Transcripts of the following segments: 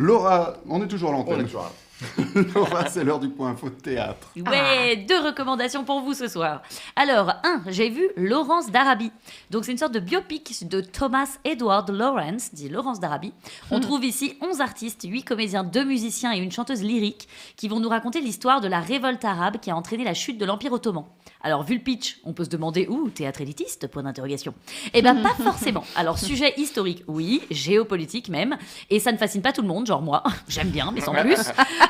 Laura, on est toujours à l'antenne. Laura, c'est l'heure du point info de théâtre. Ouais, deux recommandations pour vous ce soir. Alors, un, j'ai vu Laurence d'Arabie. Donc, c'est une sorte de biopic de Thomas Edward Lawrence, dit Laurence d'Arabie. On trouve ici 11 artistes, 8 comédiens, 2 musiciens et une chanteuse lyrique qui vont nous raconter l'histoire de la révolte arabe qui a entraîné la chute de l'Empire ottoman. Alors, vu le pitch, on peut se demander où théâtre élitiste? Point d'interrogation. Eh ben, pas forcément. Alors, sujet historique, oui, géopolitique même. Et ça ne fascine pas tout le monde, genre moi. J'aime bien, mais sans plus.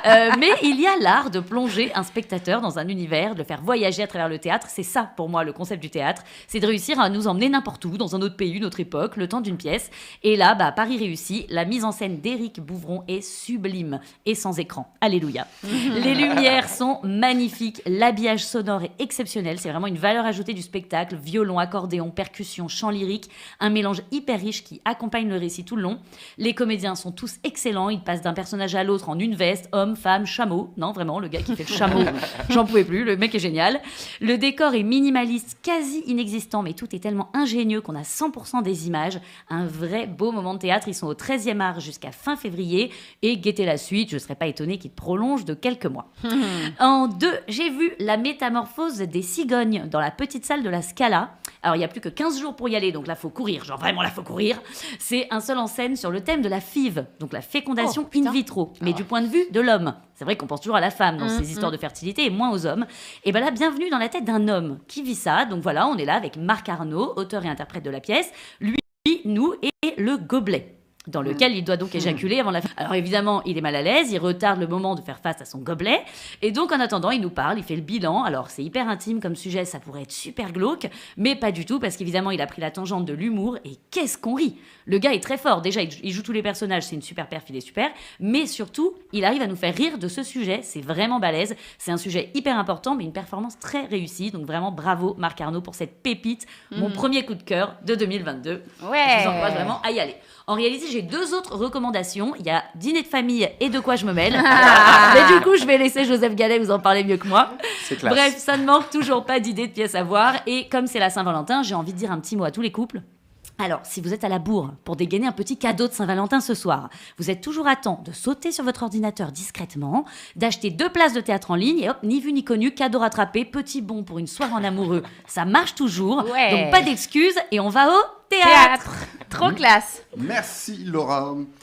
Euh, mais il y a l'art de plonger un spectateur dans un univers, de le faire voyager à travers le théâtre. C'est ça, pour moi, le concept du théâtre. C'est de réussir à nous emmener n'importe où, dans un autre pays, une autre époque, le temps d'une pièce. Et là, bah, Paris réussit. La mise en scène d'Éric Bouvron est sublime et sans écran. Alléluia. Les lumières sont magnifiques. L'habillage sonore est exceptionnel. C'est vraiment une valeur ajoutée du spectacle. Violon, accordéon, percussion, chant lyrique. Un mélange hyper riche qui accompagne le récit tout le long. Les comédiens sont tous excellents. Ils passent d'un personnage à l'autre en une veste, homme, femme, chameau. Non, vraiment, le gars qui fait le chameau, j'en pouvais plus. Le mec est génial. Le décor est minimaliste, quasi inexistant, mais tout est tellement ingénieux qu'on a 100% des images. Un vrai beau moment de théâtre. Ils sont au 13e art jusqu'à fin février. Et guettez la suite, je ne serais pas étonnée qu'ils prolongent de quelques mois. En deux, j'ai vu la métamorphose des cigognes dans la petite salle de la Scala. Alors, il n'y a plus que 15 jours pour y aller, donc là, faut courir. Genre, vraiment, là, faut courir. C'est un seul en scène sur le thème de la FIV, donc la fécondation Oh, in vitro, mais du point de vue de l'homme. C'est vrai qu'on pense toujours à la femme dans Mm, ces histoires de fertilité et moins aux hommes. Et ben là, bienvenue dans la tête d'un homme qui vit ça. Donc voilà, on est là avec Marc Arnaud, auteur et interprète de la pièce. Lui, nous et le gobelet dans lequel il doit donc éjaculer avant la fin. Alors évidemment, il est mal à l'aise, il retarde le moment de faire face à son gobelet, et donc en attendant, il nous parle, il fait le bilan. Alors c'est hyper intime comme sujet, ça pourrait être super glauque, mais pas du tout, parce qu'évidemment, il a pris la tangente de l'humour, et qu'est-ce qu'on rit! Le gars est très fort, déjà, il, joue tous les personnages, c'est une super perf, il est super, mais surtout, il arrive à nous faire rire de ce sujet, c'est vraiment balèze, c'est un sujet hyper important, mais une performance très réussie, donc vraiment bravo Marc Arnaud pour cette pépite, mon premier coup de cœur de 2022. Je vous encourage vraiment à y aller. En réalité, j'ai deux autres recommandations. Il y a Dîner de famille et De quoi je me mêle. Mais du coup, je vais laisser Joseph Gallet vous en parler mieux que moi. C'est classe. Bref, ça ne manque toujours pas d'idées de pièces à voir. Et comme c'est la Saint-Valentin, j'ai envie de dire un petit mot à tous les couples. Alors, si vous êtes à la bourre pour dégainer un petit cadeau de Saint-Valentin ce soir, vous êtes toujours à temps de sauter sur votre ordinateur discrètement, d'acheter deux places de théâtre en ligne et hop, ni vu ni connu, cadeau rattrapé, petit bon pour une soirée en amoureux. Ça marche toujours. Ouais. Donc pas d'excuses et on va au théâtre. Théâtre. Trop classe. Merci Laura.